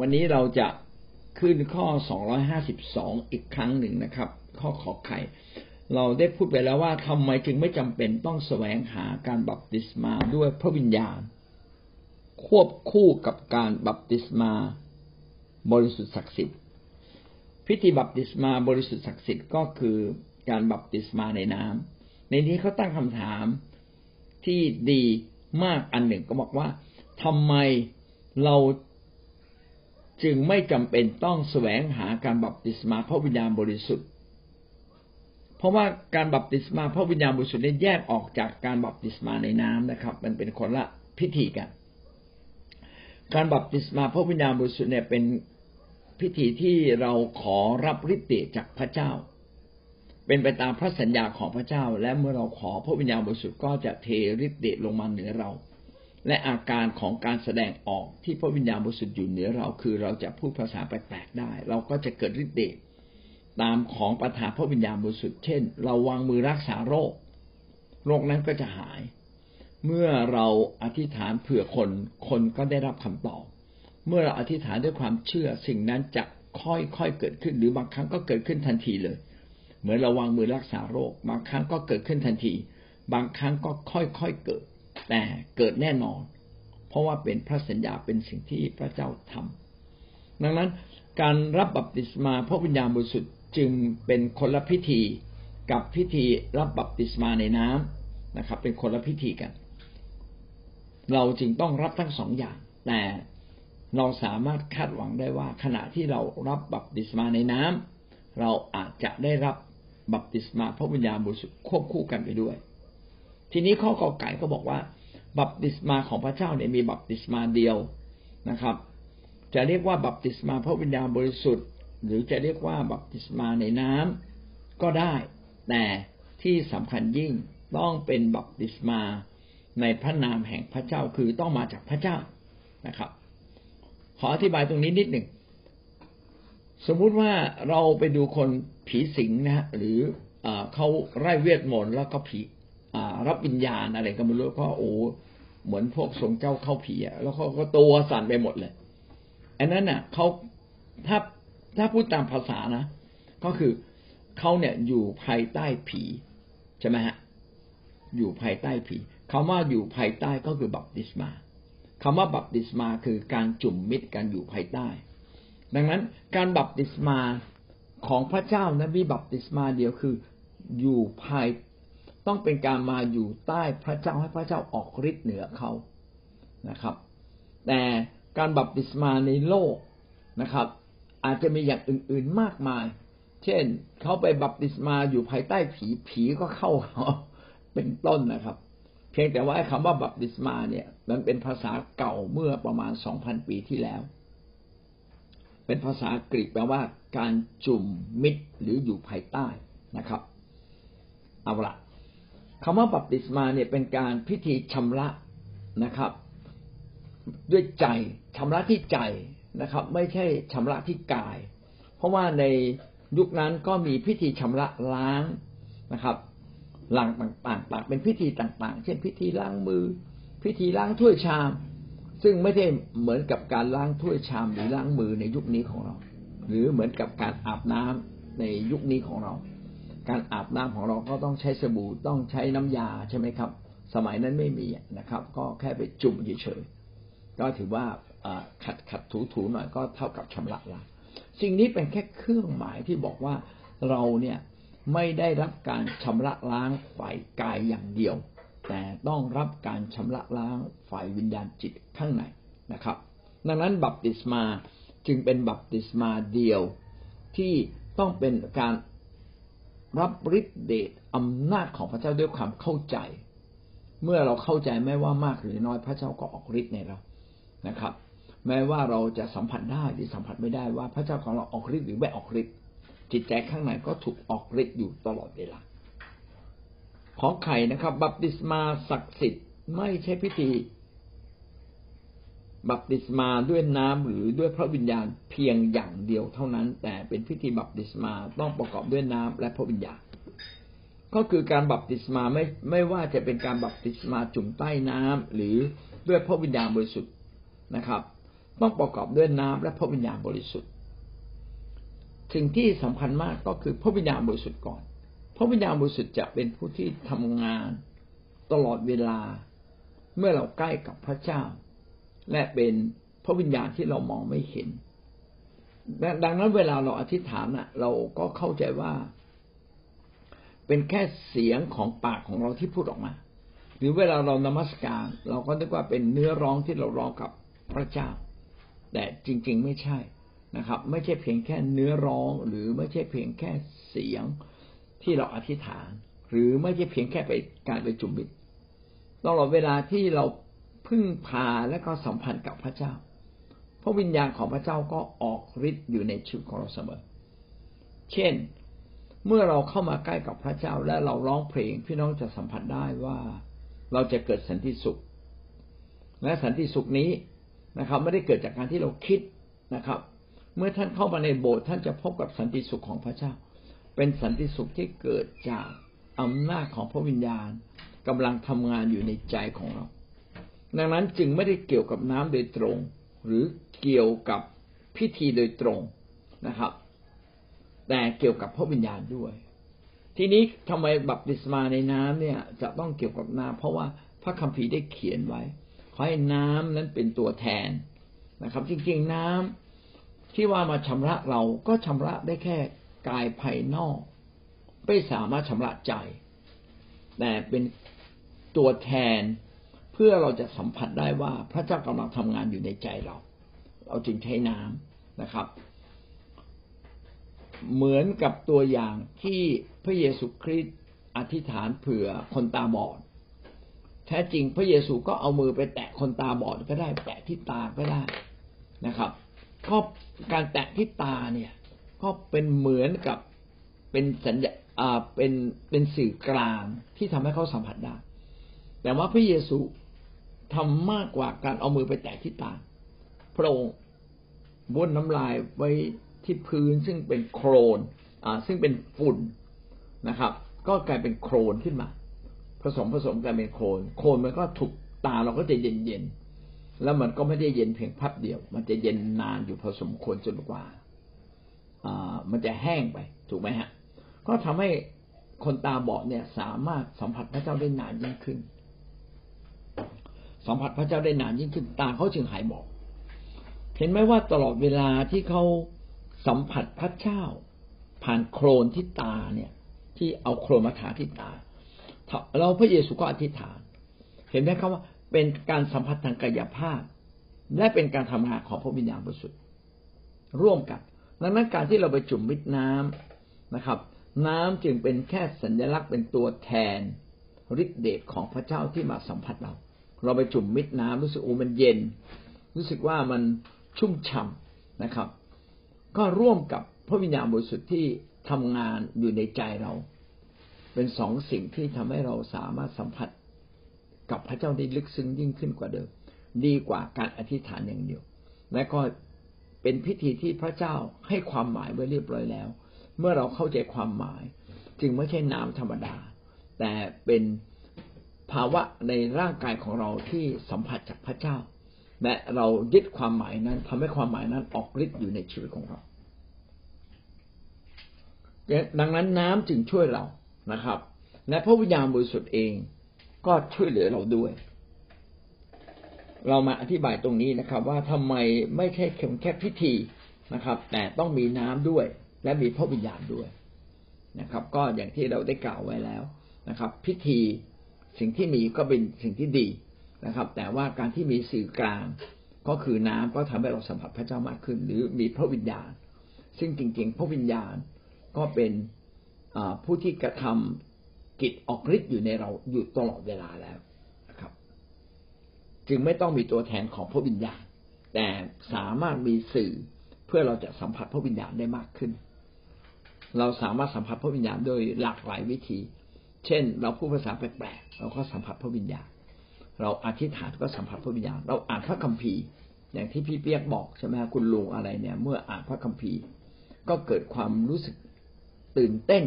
วันนี้เราจะขึ้นข้อ 252 อีกครั้งหนึ่งนะครับ ข้อขอไข่ เราได้พูดไปแล้วว่าทำไมจึงไม่จำเป็นต้องแสวงหาการบัพติศมาด้วยพระวิญญาณ ควบคู่กับการบัพติศมาบริสุทธิ์ศักดิ์สิทธิ์ พิธีบัพติศมาบริสุทธิ์ศักดิ์สิทธิ์ก็คือการบัพติศมาในน้ำในนี้เขาตั้งคำถามที่ดีมากอันหนึ่งก็บอกว่าทำไมเรา จึงไม่จำเป็นต้องแสวงหาการบัพติศมาพระวิญญาณบริสุทธิ์ เพราะว่าการบัพติศมาพระวิญญาณบริสุทธิ์นี่แยกออกจากการบัพติศมาในน้ำนะครับ มันเป็นคนละพิธีกัน การบัพติศมาพระวิญญาณบริสุทธิ์เนี่ยเป็นพิธีที่เราขอรับฤทธิ์เดชจากพระเจ้า เป็นไปตามพระสัญญาของพระเจ้า และเมื่อเราขอพระวิญญาณบริสุทธิ์ก็จะเทฤทธิ์เดชลงมาเหนือเรา และอาการของการแสดงออกที่พระวิญญาณบริสุทธิ์อยู่เหนือเราคือเราจะพูดภาษาแปลกๆได้ เราก็จะเกิดฤทธิ์เดชตามของประทานพระวิญญาณบริสุทธิ์เช่น เราวางมือรักษาโรค โรคนั้นก็จะหาย เมื่อเราอธิษฐานเผื่อคนคนก็ได้รับคำตอบ เมื่อเราอธิษฐานด้วยความเชื่อสิ่งนั้นจะค่อยๆเกิดขึ้น หรือบางครั้งก็เกิดขึ้นทันทีเลย เหมือนเราวางมือรักษาโรค บางครั้งก็เกิดขึ้นทันที บางครั้งก็ค่อยๆเกิด แต่เกิดแน่นอน เพราะว่าเป็นพระสัญญาเป็นสิ่งที่พระเจ้าทำดังนั้นการรับบัพติศมาพระวิญญาณบริสุทธิ์จึงเป็นคนละพิธีกับพิธีรับบัพติศมาในน้ำนะครับ เป็นคนละพิธีกัน เราจึงต้องรับทั้งสองอย่าง แต่เราสามารถคาดหวังได้ว่า ขณะที่เรารับบัพติศมาในน้ำเราอาจจะได้รับบัพติศมาพระวิญญาณบริสุทธิ์ควบคู่กันไปด้วย ทีนี้ข้อกอไก่ก็บอกว่า บัพติศมาของพระเจ้าเนี่ยมีบัพติศมาเดียวนะครับ จะเรียกว่าบัพติศมาพระวิญญาณบริสุทธิ์ หรือจะเรียกว่าบัพติศมาในน้ำก็ได้ แต่ที่สำคัญยิ่งต้องเป็นบัพติศมาในพระนามแห่งพระเจ้าคือต้องมาจากพระเจ้านะครับ ขออธิบายตรงนี้นิดหนึ่งสมมุติว่าเราไปดูคนผีสิงนะฮะหรือเขาไร้เวทมนต์แล้วก็ผี รับวิญญาณอะไรก็ไม่รู้ก็โอ้เหมือนพวกทรงเจ้าเข้าผีอะแล้วเขาก็ตัวสั่นไปหมดเลย อันนั้นน่ะเขาถ้าถ้าพูดตามภาษานะ ก็คือเขาเนี่ยอยู่ภายใต้ผีใช่ไหมฮะอยู่ภายใต้ผีคำว่าอยู่ภายใต้ก็คือบัพติศมาคำว่าบัพติศมาคือการจุ่มมิตรกันอยู่ภายใต้ ดังนั้นการบัพติศมาของพระเจ้านะมีบัพติศมาเดียวคืออยู่ภาย ต้องเป็นการมาอยู่ใต้พระเจ้าให้พระเจ้าออกฤทธิ์เหนือเขานะครับ แต่การบัพติศมาในโลกนะครับ อาจจะมีอย่างอื่น ๆมากมาย เช่นเขาไปบัพติศมาอยู่ภายใต้ผีผีก็เข้าเขาเป็นต้นนะครับ เพียงแต่ว่าคำว่าบัพติศมาเนี่ย มันเป็นภาษาเก่าเมื่อประมาณสองพันปีที่แล้ว เป็นภาษากรีกแปลว่า การจุ่มมิดหรืออยู่ภายใต้นะครับเอาละ คำว่าบัพติศมาเนี่ยเป็นการพิธีชำระนะครับ ด้วยใจชำระที่ใจนะครับ ไม่ใช่ชำระที่กาย เพราะว่าในยุคนั้นก็มีพิธีชำระล้างนะครับหลังต่างๆเป็นพิธีต่างๆ เช่น พิธีล้างมือ พิธีล้างถ้วยชาม ซึ่งไม่ได้เหมือนกับการล้างถ้วยชามหรือล้างมือในยุคนี้ของเรา หรือเหมือนกับการอาบน้ำในยุคนี้ของเรา การอาบน้ำของเราก็ต้องใช้สบู่ต้องใช้น้ำยาใช่ไหมครับ สมัยนั้นไม่มีนะครับ ก็แค่ไปจุ่มเฉยๆก็ถือว่าขัดขัดถูถูหน่อยก็เท่ากับชำระล้างสิ่งนี้เป็นแค่เครื่องหมายที่บอกว่าเราเนี่ยไม่ได้รับการชำระล้างฝ่ายกายอย่างเดียว แต่ต้องรับการชำระล้างฝ่ายวิญญาณจิตข้างในนะครับ ดังนั้นบัพติศมาจึงเป็นบัพติศมาเดียวที่ต้องเป็นการ รับฤทธิเดชอำนาจของพระเจ้าด้วยความเข้าใจ เมื่อเราเข้าใจไม่ว่ามากหรือน้อยพระเจ้าก็ออกฤทธิ์ในเรานะครับ แม้ว่าเราจะสัมผัสได้หรือสัมผัสไม่ได้ว่าพระเจ้าของเราออกฤทธิ์หรือไม่ออกฤทธิ์จิตใจข้างในก็ถูกออกฤทธิ์อยู่ตลอดเวลา ของไข่นะครับ บัพติศมาศักดิ์สิทธิ์ไม่ใช่พิธี บัพติศมาด้วยน้ำหรือด้วยพระวิญญาณเพียงอย่างเดียวเท่านั้น แต่เป็นพิธีบัพติศมาต้องประกอบด้วยน้ำและพระวิญญาณ ก็คือการบัพติศมาไม่ไม่ว่าจะเป็นการบัพติศมาจุ่มใต้น้ำหรือด้วยพระวิญญาณบริสุทธิ์นะครับ ต้องประกอบด้วยน้ำและพระวิญญาณบริสุทธิ์สิ่งที่สำคัญมากก็คือพระวิญญาณบริสุทธิ์ก่อน พระวิญญาณบริสุทธิ์จะเป็นผู้ที่ทำงานตลอดเวลา เมื่อเราใกล้กับพระเจ้า และเป็นพระวิญญาณที่เรามองไม่เห็น ดังนั้นเวลาเราอธิษฐานอะเราก็เข้าใจว่า เป็นแค่เสียงของปากของเราที่พูดออกมา หรือเวลาเรานมัสการ เราก็นึกว่าเป็นเนื้อร้องที่เราร้องกับพระเจ้า แต่จริง ๆ ไม่ใช่นะครับ ไม่ใช่เพียงแค่เนื้อร้อง หรือไม่ใช่เพียงแค่เสียงที่เราอธิษฐาน หรือไม่ใช่เพียงแค่ไปการไปจุมมิตรตลอดเวลาที่เรา พึ่งพาและก็สัมพันธ์กับพระเจ้า พระวิญญาณของพระเจ้าก็ออกฤทธิ์อยู่ในชีวิตของเราเสมอ เช่น เมื่อเราเข้ามาใกล้กับพระเจ้าและเราร้องเพลงพี่น้องจะสัมผัสได้ว่าเราจะเกิดสันติสุข และสันติสุขนี้นะครับ ไม่ได้เกิดจากการที่เราคิดนะครับ เมื่อท่านเข้ามาในโบสถ์ท่านจะพบกับสันติสุขของพระเจ้า เป็นสันติสุขที่เกิดจากอำนาจของพระวิญญาณกำลังทำงานอยู่ในใจของเรา ดังนั้นจึงไม่ได้เกี่ยวกับน้ำโดยตรง หรือเกี่ยวกับพิธีโดยตรงนะครับ แต่เกี่ยวกับพระวิญญาณด้วย ทีนี้ทำไมบัพติศมาในน้ำเนี่ย จะต้องเกี่ยวกับน้ำเพราะว่าพระคัมภีร์ได้เขียนไว้ขอให้น้ำนั้นเป็นตัวแทนนะครับ จริงๆน้ำที่ว่ามาชำระเราก็ชำระได้แค่กายภายนอก ไม่สามารถชำระใจ แต่เป็นตัวแทน พื่อเราจะสัมผัสได้ว่าพระเจ้ากำลังทำงานอยู่ในใจเรา เราจึงใช้น้ำนะครับ เหมือนกับตัวอย่างที่พระเยซูคริสต์อธิษฐานเผื่อคนตาบอด แท้จริงพระเยซูก็เอามือไปแตะคนตาบอดก็ได้ แตะที่ตาก็ได้นะครับ ก็การแตะที่ตาเนี่ย ก็เป็นเหมือนกับเป็นสัญญาเป็นเป็นสื่อกลางที่ทำให้เขาสัมผัสได้แต่ว่าพระเยซู ทำมากกว่าการเอามือไปแตะที่ตา พระองค์บ้วนน้ำลายไว้ที่พื้นซึ่งเป็นโครนอ่าซึ่งเป็นฝุ่นนะครับ ก็กลายเป็นโครนขึ้นมา ผสมผสมกันเป็นโครน โครนมันก็ถูกตาเราก็จะเย็นเย็นแล้วมันก็ไม่ได้เย็นเพียงพับเดียว มันจะเย็นนานอยู่พอสมควรจนกว่าอ่า มันจะแห้งไป ถูกไหมฮะ ก็ทำให้คนตาบอดเนี่ยสามารถสัมผัสพระเจ้าได้นานยิ่งขึ้น สัมผัสพระเจ้าได้นานยิ่งขึ้นตาเขาจึงหายบอดเห็นไหมว่าตลอดเวลาที่เขาสัมผัสพระเจ้า ผ่านโครนที่ตาเนี่ย ที่เอาโครนมาทาที่ตา เราพระเยซูก็อธิษฐาน เห็นไหมครับว่าเป็นการสัมผัสทางกายภาพ และเป็นการทำงานของพระวิญญาณบริสุทธิ์ร่วมกันดังนั้นการที่เราไปจุ่มมิดน้ำนะครับ น้ำจึงเป็นแค่สัญลักษณ์เป็นตัวแทนฤทธิเดชของพระเจ้าที่มาสัมผัสเรา เราไปจุ่มมิดน้ำรู้สึกโอ้มันเย็น รู้สึกว่ามันชุ่มฉ่านะครับ ก็ร่วมกับพระวิญญาณบริสุทธิ์ที่ทำงานอยู่ในใจเรา เป็นสองสิ่งที่ทำให้เราสามารถสัมผัสกับพระเจ้าได้ลึกซึ้งยิ่งขึ้นกว่าเดิม ดีกว่าการอธิษฐานอย่างเดียว และก็เป็นพิธีที่พระเจ้าให้ความหมายไว้เรียบร้อยแล้ว เมื่อเราเข้าใจความหมาย จึงไม่ใช่น้ำธรรมดา แต่เป็น ภาวะในร่างกายของเราที่สัมผัสจากพระเจ้า และเรายึดความหมายนั้นทำให้ความหมายนั้นออกฤทธิ์อยู่ในชีวิตของเรา ดังนั้นน้ำจึงช่วยเรานะครับ และพระวิญญาณบริสุทธิ์เองก็ช่วยเหลือเราด้วย เรามาอธิบายตรงนี้นะครับ ว่าทำไมไม่ใช่เพียงแค่พิธีนะครับ แต่ต้องมีน้ำด้วย และมีพระวิญญาณด้วยนะครับ ก็อย่างที่เราได้กล่าวไว้แล้วนะครับ พิธี สิ่งที่มีก็เป็นสิ่งที่ดีนะครับ แต่ว่าการที่มีสื่อกลางก็คือน้ำก็ทำให้เราสัมผัสพระเจ้ามากขึ้น หรือมีพระวิญญาณ ซึ่งจริง ๆ พระวิญญาณก็เป็นผู้ที่กระทำกิจออกฤทธิ์อยู่ในเราอยู่ตลอดเวลาแล้วนะครับ จึงไม่ต้องมีตัวแทนของพระวิญญาณ แต่สามารถมีสื่อเพื่อเราจะสัมผัสพระวิญญาณได้มากขึ้น เราสามารถสัมผัสพระวิญญาณโดยหลากหลายวิธี เช่น เราพูดภาษาแปลกๆเราก็สัมผัสพระวิญญาณ เราอธิษฐานก็สัมผัสพระวิญญาณ เราอ่านพระคัมภีร์ อย่างที่พี่เปียกบอกใช่ไหมคุณลุงอะไรเนี่ย เมื่ออ่านพระคัมภีร์ ก็เกิดความรู้สึกตื่นเต้น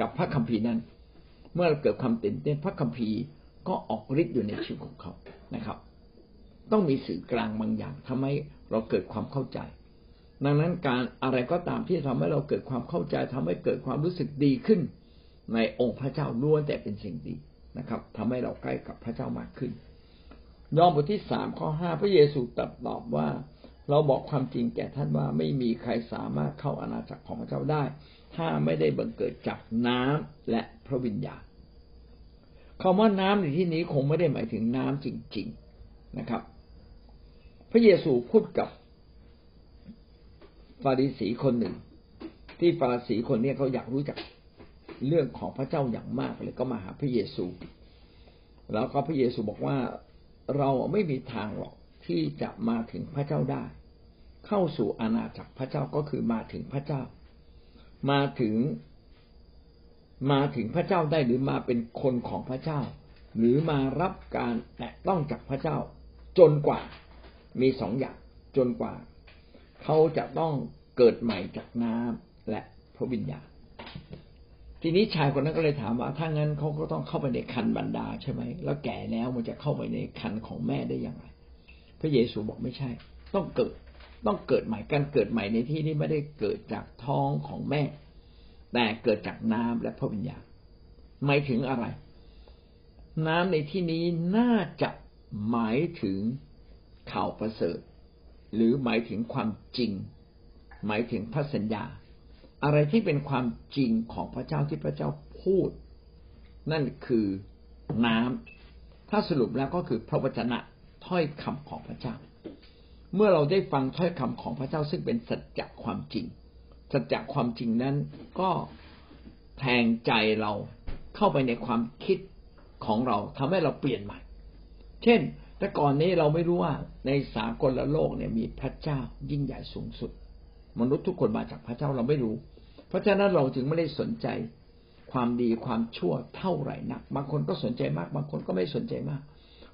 กับพระคัมภีร์นั้น เมื่อเกิดความตื่นเต้นพระคัมภีร์ก็ออกฤทธิ์อยู่ในชีวิตของเขานะครับ ต้องมีสื่อกลางบางอย่างทำให้เราเกิดความเข้าใจ ดังนั้นการอะไรก็ตามที่ทำให้เราเกิดความเข้าใจทำให้เกิดความรู้สึกดีขึ้น ในองค์พระเจ้าล้วนแต่เป็นสิ่งดีนะครับทำให้เราใกล้กับพระเจ้ามากขึ้นยอห์นบทที่สามข้อห้าพระเยซูตรัสตอบว่า เราบอกความจริงแก่ท่านว่าไม่มีใครสามารถเข้าอาณาจักรของพระเจ้าได้ ถ้าไม่ได้บังเกิดจากน้ำและพระวิญญาณคำว่าน้ำในที่นี้คงไม่ได้หมายถึงน้ำจริง ๆนะครับ พระเยซูพูดกับฟาริสีคนหนึ่ง ที่ฟาริสีคนนี้เขาอยากรู้จัก เรื่องของพระเจ้าอย่างมากเลยก็มาหาพระเยซู แล้วก็พระเยซูบอกว่าเราไม่มีทางหรอกที่จะมาถึงพระเจ้าได้ เข้าสู่อาณาจักรพระเจ้าก็คือมาถึงพระเจ้า มาถึง มาถึงพระเจ้าได้หรือมาเป็นคนของพระเจ้า หรือมารับการแตะต้องจากพระเจ้า จนกว่ามีสองอย่างจนกว่า เขาจะต้องเกิดใหม่จากน้ำและพระวิญญาณ ทีนี้ชายคนนั้นก็เลยถามว่าถ้างั้นเขาก็ต้องเข้าไปในคันบรรดาใช่ไหมแล้วแก่แล้วมันจะเข้าไปในคันของแม่ได้อย่างไรพระเยซูบอกไม่ใช่ ต้องเกิดต้องเกิดใหม่การเกิดใหม่ในที่นี้ไม่ได้เกิดจากท้องของแม่ แต่เกิดจากน้ำและพระวิญญาณหมายถึงอะไร น้ำในที่นี้น่าจะหมายถึงข่าวประเสริฐ หรือหมายถึงความจริง หมายถึงพระสัญญา อะไรที่เป็นความจริงของพระเจ้าที่พระเจ้าพูด นั่นคือน้ำถ้าสรุปแล้วก็คือพระวจนะถ้อยคำของพระเจ้า เมื่อเราได้ฟังถ้อยคำของพระเจ้าซึ่งเป็นสัจจะความจริง สัจจะความจริงนั้นก็แทงใจเราเข้าไปในความคิดของเราทำให้เราเปลี่ยนใหม่ เช่น แต่ก่อนนี้เราไม่รู้ว่าในสากลโลกเนี่ยมีพระเจ้ายิ่งใหญ่สูงสุด มนุษย์ทุกคนมาจากพระเจ้าเราไม่รู้ เพราะฉะนั้นเราจึงไม่ได้สนใจความดีความชั่วเท่าไหร่นัก บางคนก็สนใจมาก บางคนก็ไม่สนใจมาก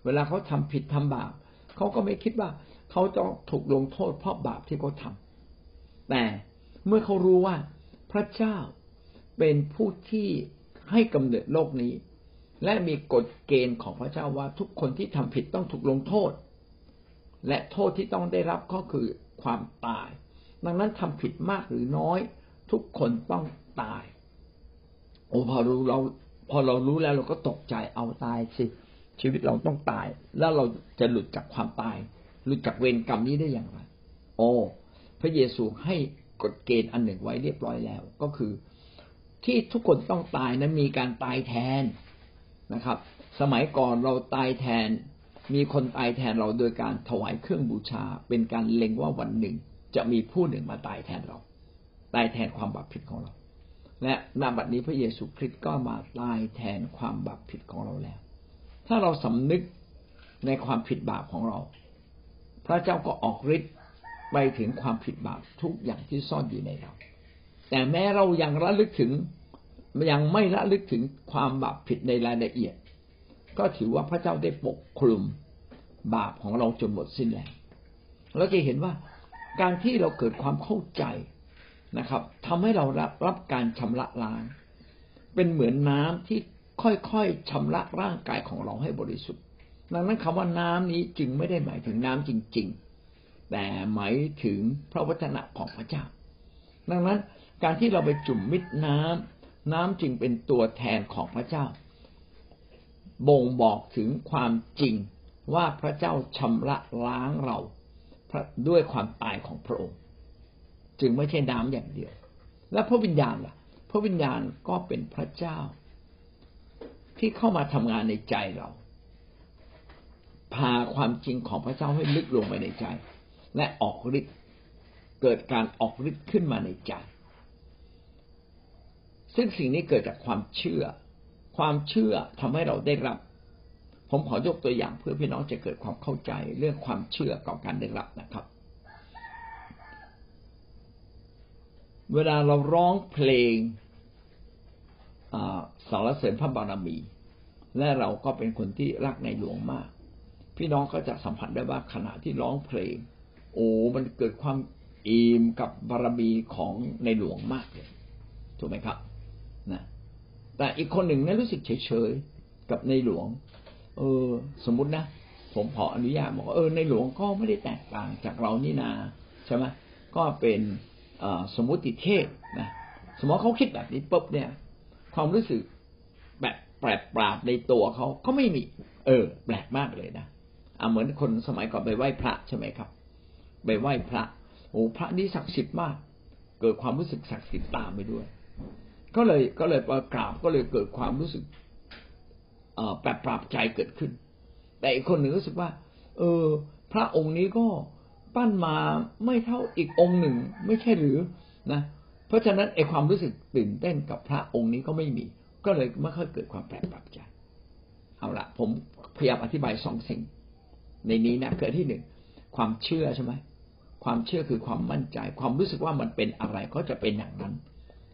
เวลาเขาทำผิดทำบาปเขาก็ไม่คิดว่าเขาจะถูกลงโทษเพราะบาปที่เขาทาแต่เมื่อเขารู้ว่าพระเจ้าเป็นผู้ที่ให้กำเนิดโลกนี้ และมีกฎเกณฑ์ของพระเจ้าว่าทุกคนที่ทำผิดต้องถูกลงโทษ และโทษที่ต้องได้รับก็คือความตาย ดังนั้นทำผิดมากหรือน้อย ทุกคนต้องตาย โอ้พอรู้เรา พอเรารู้แล้วเราก็ตกใจเอาตายสิชีวิตเราต้องตาย แล้วเราจะหลุดจากความตาย หลุดจากเวรกรรมนี้ได้อย่างไร โอ้พระเยซูให้กฎเกณฑ์อันหนึ่งไว้เรียบร้อยแล้ว ก็คือ ที่ทุกคนต้องตายนั้นมีการตายแทนนะครับ สมัยก่อนเราตายแทน มีคนตายแทนเราโดยการถวายเครื่องบูชา เป็นการเล็งว่าวันหนึ่ง จะมีผู้หนึ่งมาตายแทนเรา ตายแทนความบาปผิดของเรา และนาบัดนี้พระเยซูคริสต์ก็มาตายแทนความบาปผิดของเราแล้ว ถ้าเราสำนึกในความผิดบาปของเรา พระเจ้าก็ออกฤทธิ์ไปถึงความผิดบาปทุกอย่างที่ซ่อนอยู่ในเรา แต่แม้เรายังระลึกถึงยังไม่ระลึกถึงความบาปผิดในรายละเอียด ก็ถือว่าพระเจ้าได้ปกคลุมบาปของเราจนหมดสิ้นแล้ว เราจะเห็นว่า การที่เราเกิดความเข้าใจนะครับทำให้เรารับรับการชำระล้าง เป็นเหมือนน้ำที่ค่อยๆชำระร่างกายของเราให้บริสุทธิ์ ดังนั้นคำว่าน้ำนี้จึงไม่ได้หมายถึงน้ำจริง ๆ แต่หมายถึงพระวจนะของพระเจ้า ดังนั้นการที่เราไปจุ่มมิดน้ำน้ำจึงเป็นตัวแทนของพระเจ้า บ่งบอกถึงความจริงว่าพระเจ้าชำระล้างเรา ด้วยความตายของพระองค์ จึงไม่ใช่น้ำอย่างเดียว และพระวิญญาณล่ะ พระวิญญาณก็เป็นพระเจ้า ที่เข้ามาทำงานในใจเรา พาความจริงของพระเจ้าให้ลึกลงไปในใจ และออกฤทธิ์เกิดการออกฤทธิ์ขึ้นมาในใจ ซึ่งสิ่งนี้เกิดจากความเชื่อ ความเชื่อทำให้เราได้รับ ผมขอยกตัวอย่างเพื่อพี่น้องจะเกิดความเข้าใจเรื่องความเชื่อกับการได้รับนะครับ เวลาเราร้องเพลงสารเสริญพระบารมี และเราก็เป็นคนที่รักในหลวงมาก พี่น้องก็จะสัมผัสได้ว่าขณะที่ร้องเพลง โอ้มันเกิดความอิ่มกับบารมีของในหลวงมากเลยถูกไหมครับนะแต่อีกคนหนึ่งนั้นรู้สึกเฉยๆกับในหลวง เออ สมมุตินะผมขออนุญาตบอกเออในหลวงก็ไม่ได้แตกต่างจากเรานี่นาใช่ไหมก็เป็นสมมุติเทศนะสมมติเขาคิดแบบนี้ปุ๊บเนี่ย ความรู้สึกแบบแปลกปราบในตัวเขาก็ไม่มี เออ แปลกมากเลยนะอ่าเหมือนคนสมัยก่อนไปไหว้พระใช่ไหมครับไปไหว้พระโอ้พระนี่ศักดิ์สิทธิ์มาก เกิดความรู้สึกศักดิ์สิทธิ์ตามไปด้วย ก็เลยก็เลยพอกราบก็เลยเกิดความรู้สึก แปลกปราบใจเกิดขึ้น แต่อีกคนหนึ่งรู้สึกว่า เออ พระองค์นี้ก็ปั้นมาไม่เท่าอีกองค์หนึ่ง ไม่ใช่หรือนะ เพราะฉะนั้นไอความรู้สึกตื่นเต้นกับพระองค์นี้ก็ไม่มี ก็เลยไม่ค่อยเกิดความแปลกปรับใจ เอาละผมพยายามอธิบายสองสิ่ง ในนี้นะเกิดที่หนึ่งความเชื่อใช่ไหมความเชื่อคือความมั่นใจ ความรู้สึกว่ามันเป็นอะไรก็จะเป็นอย่างนั้น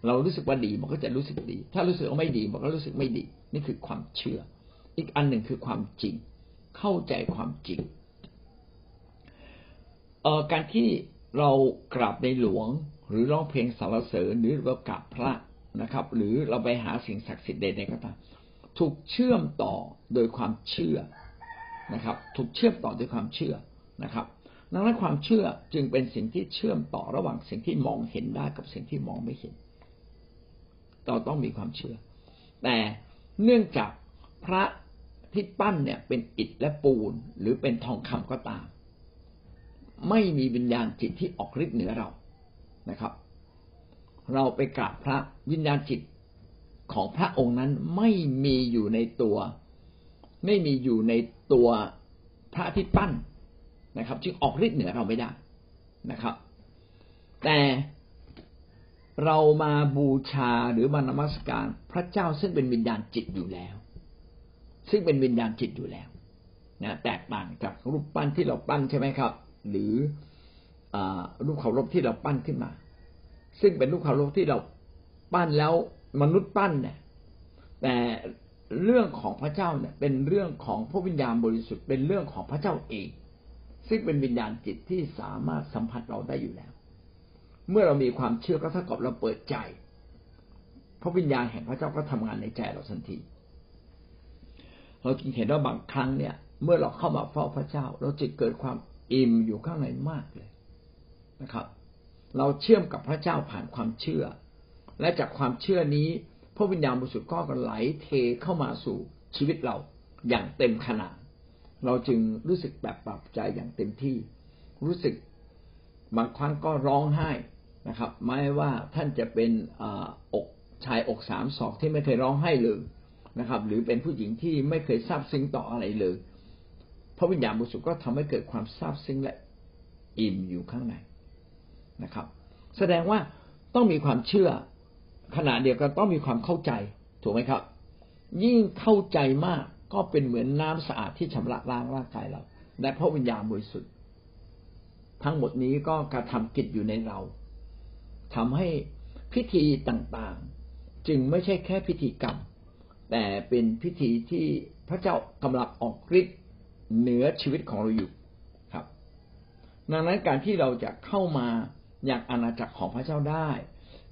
เรารู้สึกว่าดีมันก็จะรู้สึกดี ถ้ารู้สึกว่าไม่ดีมันก็รู้สึกไม่ดี นี่คือความเชื่อ อีกอันหนึ่งคือความจริง เข้าใจความจริงเอ่อการที่เรากราบในหลวง หรือร้องเพลงสรรเสริญหรือเรากราบพระนะครับ หรือเราไปหาสิ่งศักดิ์สิทธิ์ใดๆก็ตามถูกเชื่อมต่อโดยความเชื่อนะครับ ถูกเชื่อมต่อโดยความเชื่อนะครับดังนั้นความเชื่อจึงเป็นสิ่งที่เชื่อมต่อระหว่างสิ่งที่มองเห็นได้กับสิ่งที่มองไม่เห็น เราต้องมีความเชื่อ แต่ เนื่องจากพระที่ปั้นเนี่ยเป็นอิฐและปูนหรือเป็นทองคำก็ตาม ไม่มีวิญญาณจิตที่ออกฤทธิ์เหนือเรานะครับ เราไปกราบพระวิญญาณจิตของพระองค์นั้นไม่มีอยู่ในตัว ไม่มีอยู่ในตัวพระที่ปั้นนะครับ จึงออกฤทธิ์เหนือเราไม่ได้นะครับ แต่ เรามาบูชาหรือมานมัสการพระเจ้าซึ่งเป็นวิญญาณจิตอยู่แล้ว ซึ่งเป็นวิญญาณจิตอยู่แล้วนะแตกต่างจากรูปปั้นที่เราปั้นใช่ไหมครับ หรืออรูปเคารพที่เราปั้นขึ้นมา ซึ่งเป็นรูปเคารพที่เราปั้นแล้วมนุษย์ปั้นเนี่ยแต่เรื่องของพระเจ้าเนี่ยเป็นเรื่องของพระวิญญาณบริสุทธิ์เป็นเรื่องของพระเจ้าเอง ซึ่งเป็นวิญญาณจิตที่สามารถสัมผัสเราได้อยู่แล้ว เมื่อเรามีความเชื่อก็เท่ากับเราเปิดใจ พระวิญญาณแห่งพระเจ้าก็ทำงานในใจเราทันที เราจึงเห็นว่าบางครั้งเนี่ย เมื่อเราเข้ามาเฝ้าพระเจ้า เราจะเกิดความอิ่มอยู่ข้างในมากเลยนะครับ เราเชื่อมกับพระเจ้าผ่านความเชื่อ และจากความเชื่อนี้ พระวิญญาณบริสุทธิ์ก็ไหลเทเข้ามาสู่ชีวิตเราอย่างเต็มขนาดเราจึงรู้สึกแบบปรับใจอย่างเต็มที่ รู้สึกบางครั้งก็ร้องไห้ นะครับไม่ว่าท่านจะเป็นอกชายอกสามศอกที่ไม่เคยร้องไห้เลยนะครับ หรือเป็นผู้หญิงที่ไม่เคยทราบซึ้งต่ออะไรเลยพระวิญญาณบริสุทธิ์ก็ทำให้เกิดความซาบซึ้งและอิ่มอยู่ข้างในนะครับ แสดงว่าต้องมีความเชื่อขณะเดียวกันต้องมีความเข้าใจถูกไหมครับ ยิ่งเข้าใจมากก็เป็นเหมือนน้ำสะอาดที่ชำระล้างร่างกายเราและพระวิญญาณบริสุทธิ์ทั้งหมดนี้ก็กระทำกิจอยู่ในเรา ทำให้พิธีต่างๆ จึงไม่ใช่แค่พิธีกรรม แต่เป็นพิธีที่พระเจ้ากำลังออกฤทธิ์เหนือชีวิตของเราอยู่ครับ ดังนั้นการที่เราจะเข้ามาอย่างอาณาจักรของพระเจ้าได้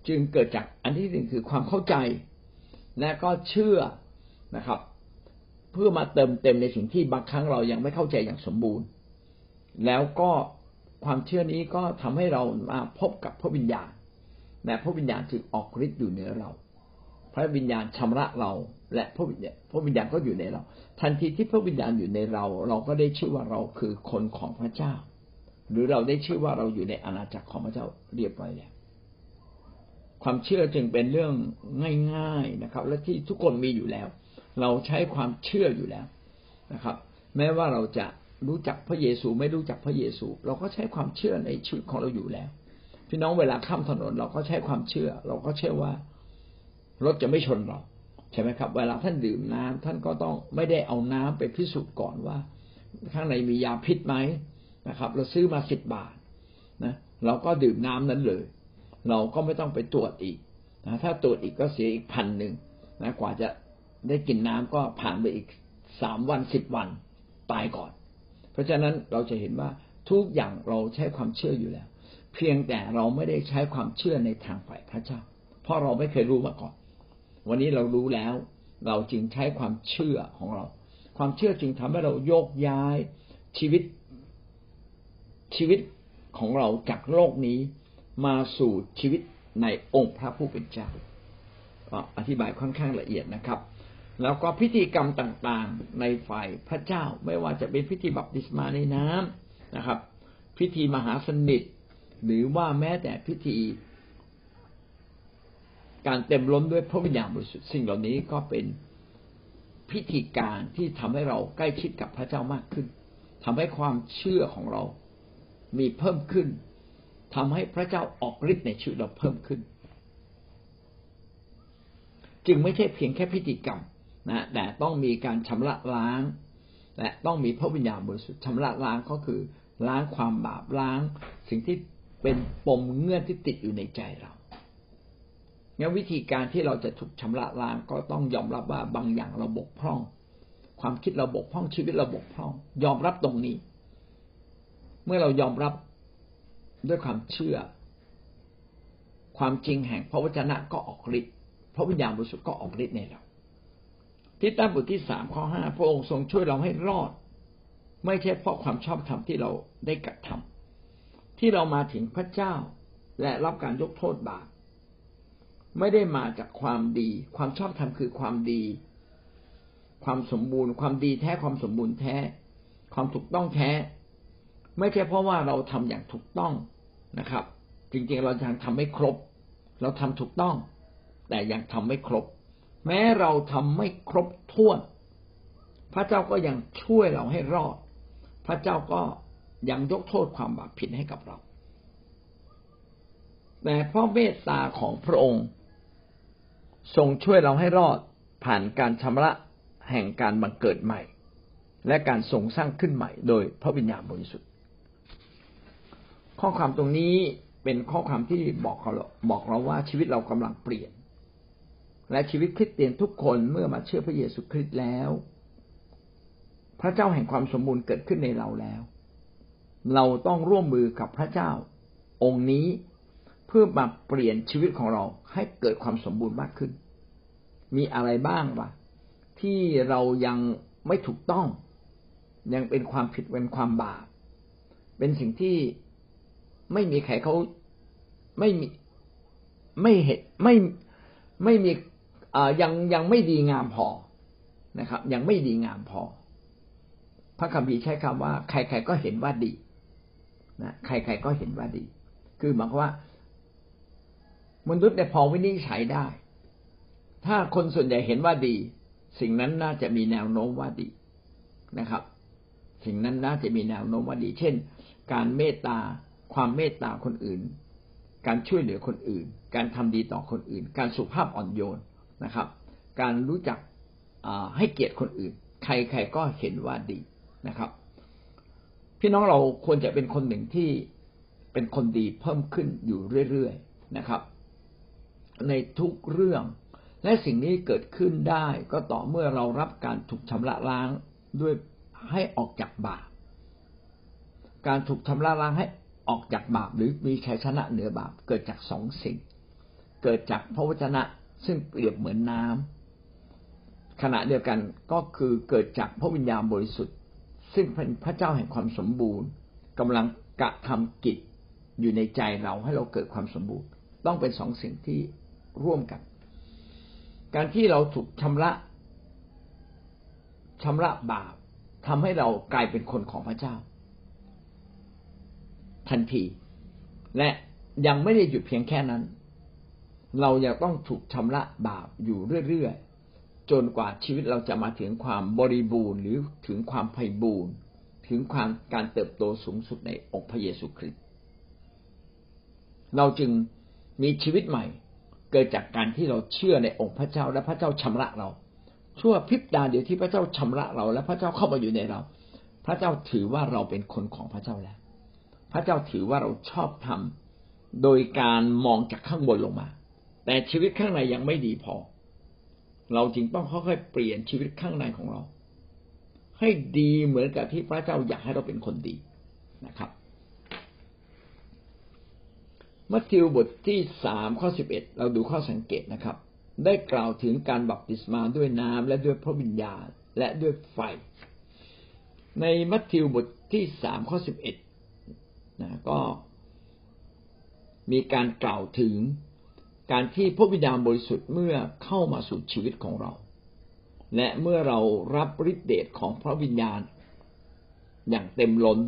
จึงเกิดจากอันที่หนึ่งคือความเข้าใจ และก็เชื่อนะครับ เพื่อมาเติมเต็มในสิ่งที่บางครั้งเรายังไม่เข้าใจอย่างสมบูรณ์ แล้วก็ความเชื่อนี้ก็ทำให้เรามาพบกับพระวิญญาณ และพระวิญญาณจึงออกฤทธิ์อยู่เหนือเรา พระวิญญาณชำระเรา และพระวิญญาณพระวิญญาณก็อยู่ในเรา ทันทีที่พระวิญญาณอยู่ในเรา เราก็ได้ชื่อว่าเราคือคนของพระเจ้า หรือเราได้ชื่อว่าเราอยู่ในอาณาจักรของพระเจ้าเรียบร้อยแล้วความเชื่อจึงเป็นเรื่องง่าย ๆนะครับ และที่ทุกคนมีอยู่แล้ว เราใช้ความเชื่ออยู่แล้วนะครับ แม้ว่าเราจะรู้จักพระเยซูไม่รู้จักพระเยซู เราก็ใช้ความเชื่อในชีวิตของเราอยู่แล้ว พี่น้องเวลาข้ามถนนเราก็ใช้ความเชื่อ เราก็เชื่อว่ารถจะไม่ชนเราใช่ไหมครับ เวลาท่านดื่มน้ำท่านก็ต้องไม่ได้เอาน้ำไปพิสูจน์ก่อนว่า ข้างในมียาพิษไหมนะครับ เราซื้อมาสิบบาทนะ เราก็ดื่มน้ำนั้นเลย เราก็ไม่ต้องไปตรวจอีกนะถ้าตรวจอีกก็เสียอีกพันหนึ่งนะกว่าจะได้กินน้ำก็ผ่านไปอีกสามวันสิบวันตายก่อน เพราะฉะนั้นเราจะเห็นว่าทุกอย่างเราใช้ความเชื่ออยู่แล้ว เพียงแต่เราไม่ได้ใช้ความเชื่อในทางฝ่ายพระเจ้า เพราะเราไม่เคยรู้มาก่อน วันนี้เรารู้แล้ว เราจึงใช้ความเชื่อของเรา ความเชื่อจึงทำให้เราโยกย้ายชีวิตชีวิตของเราจากโลกนี้มาสู่ชีวิตในองค์พระผู้เป็นเจ้าก็อธิบายค่อนข้างละเอียดนะครับ แล้วก็พิธีกรรมต่างๆในฝ่ายพระเจ้า ไม่ว่าจะเป็นพิธีบัพติศมาในน้ำนะครับ พิธีมหาสนิท หรือว่าแม้แต่พิธีการเต็มล้นด้วยพระวิญญาณบริสุทธิ์สิ่งเหล่านี้ก็เป็นพิธีการที่ทำให้เราใกล้ชิดกับพระเจ้ามากขึ้นทำให้ความเชื่อของเรามีเพิ่มขึ้นทำให้พระเจ้าออกฤทธิ์ในชีวิตเราเพิ่มขึ้น จึงไม่ใช่เพียงแค่พิธีกรรมนะแต่ต้องมีการชำระล้าง และต้องมีพระวิญญาณบริสุทธิ์ชำระล้างก็คือล้างความบาปล้าง สิ่งที่ เป็นปมเงื่อนที่ติดอยู่ในใจเรางั้นวิธีการที่เราจะถูกชำระล้างก็ต้องยอมรับว่าบางอย่างเราบกพร่อง ความคิดเราบกพร่องชีวิตเราบกพร่อง ยอมรับตรงนี้ เมื่อเรายอมรับด้วยความเชื่อ ความจริงแห่งพระวจนะก็ออกฤทธิ์พระวิญญาณบริสุทธิ์ก็ออกฤทธิ์ในเราทิฏฐาบทที่สามข้อห้าพระองค์ทรงช่วยเราให้รอด ไม่ใช่เพราะความชอบธรรมที่เราได้กระทำ ที่เรามาถึงพระเจ้า และรับการยกโทษบาปไม่ได้มาจากความดี ความชอบธรรมคือความดี ความสมบูรณ์ ความดีแท้ความสมบูรณ์แท้ ความถูกต้องแท้ ไม่ใช่เพราะว่าเราทำอย่างถูกต้องนะครับ จริงๆเรายังทำไม่ครบ เราทำถูกต้อง แต่ยังทำไม่ครบ แม้เราทำไม่ครบถ้วน พระเจ้าก็ยังช่วยเราให้รอด พระเจ้าก็ ยังยกโทษความบาปผิดให้กับเรา แต่พระเมตตาของพระองค์ ทรงช่วยเราให้รอดผ่านการชำระแห่งการบังเกิดใหม่ และการทรงสร้างขึ้นใหม่ โดยพระวิญญาณบริสุทธิ์ ข้อความตรงนี้เป็นข้อความที่บอกเราบอกเราว่าชีวิตเรากำลังเปลี่ยน และชีวิตคริสเตียนทุกคนเมื่อมาเชื่อพระเยซูคริสต์แล้ว พระเจ้าแห่งความสมบูรณ์เกิดขึ้นในเราแล้ว เราต้องร่วมมือกับพระเจ้า องค์นี้เพื่อมาเปลี่ยนชีวิตของเราให้เกิดความสมบูรณ์มากขึ้น มีอะไรบ้างวะที่เรายังไม่ถูกต้อง ยังเป็นความผิดเป็นความบาปเป็นสิ่งที่ไม่มีใครเขาไม่มีไม่เห็นไม่ไม่มีอ่ายังยังไม่ดีงามพอนะครับ ยังไม่ดีงามพอ พระคัมภีร์ใช้คำว่า ใครๆก็เห็นว่าดี นะใครๆก็เห็นว่าดี คือหมายความว่า มนุษย์เนี่ยพอวินิจฉัยได้ ถ้าคนส่วนใหญ่เห็นว่าดี สิ่งนั้นน่าจะมีแนวโน้มว่าดีนะครับ สิ่งนั้นน่าจะมีแนวโน้มว่าดี เช่น การเมตตาความเมตตาคนอื่น การช่วยเหลือคนอื่น การทำดีต่อคนอื่น การสุภาพอ่อนโยนนะครับ การรู้จักให้เกียรติคนอื่น ใครๆก็เห็นว่าดีนะครับ พี่น้องเราควรจะเป็นคนหนึ่งที่เป็นคนดีเพิ่มขึ้นอยู่เรื่อยๆนะครับ ในทุกเรื่อง และสิ่งนี้เกิดขึ้นได้ก็ต่อเมื่อเรารับการถูกชำระล้างด้วยให้ออกจากบาปการถูกชำระล้างให้ออกจากบาปหรือมีชัยชนะเหนือบาปเกิดจากสองสิ่ง เกิดจากพระวจนะซึ่งเปรียบเหมือนน้ำขณะเดียวกันก็คือเกิดจากพระวิญญาณบริสุทธิ์ ซึ่งเป็นพระเจ้าแห่งความสมบูรณ์กำลังกระทำกิจอยู่ในใจเราให้เราเกิดความสมบูรณ์ ต้องเป็นสองสิ่งที่ร่วมกัน การที่เราถูกชำระชำระบาปทำให้เรากลายเป็นคนของพระเจ้า ทันที และยังไม่ได้หยุดเพียงแค่นั้น เรายังต้องถูกชำระบาปอยู่เรื่อย จนกว่าชีวิตเราจะมาถึงความบริบูรณ์ หรือถึงความไพ่บูรณ์ ถึงความการเติบโตสูงสุดในองค์พระเยซูคริสต์เราจึงมีชีวิตใหม่ เกิดจากการที่เราเชื่อในองค์พระเจ้าและพระเจ้าชำระเรา ชั่วพริบตาเดียวที่พระเจ้าชำระเรา และพระเจ้าเข้ามาอยู่ในเรา พระเจ้าถือว่าเราเป็นคนของพระเจ้าแล้ว พระเจ้าถือว่าเราชอบทำโดยการมองจากข้างบนลงมา แต่ชีวิตข้างในยังไม่ดีพอ เราจึงต้องค่อยๆเปลี่ยนชีวิตข้างในของเรา ให้ดีเหมือนกับที่พระเจ้าอยากให้เราเป็นคนดีนะครับ มัทธิวบทที่สามข้อสิบเอ็ดเราดูข้อสังเกตนะครับ ได้กล่าวถึงการบัพติศมาด้วยน้ำและด้วยพระวิญญาณและด้วยไฟ ในมัทธิวบทที่สามข้อสิบเอ็ดนะก็มีการกล่าวถึง การที่พระวิญญาณบริสุทธิ์เมื่อเข้ามาสู่ชีวิตของเรา และเมื่อเรารับฤทธิเดชของพระวิญญาณ อย่างเต็มล้น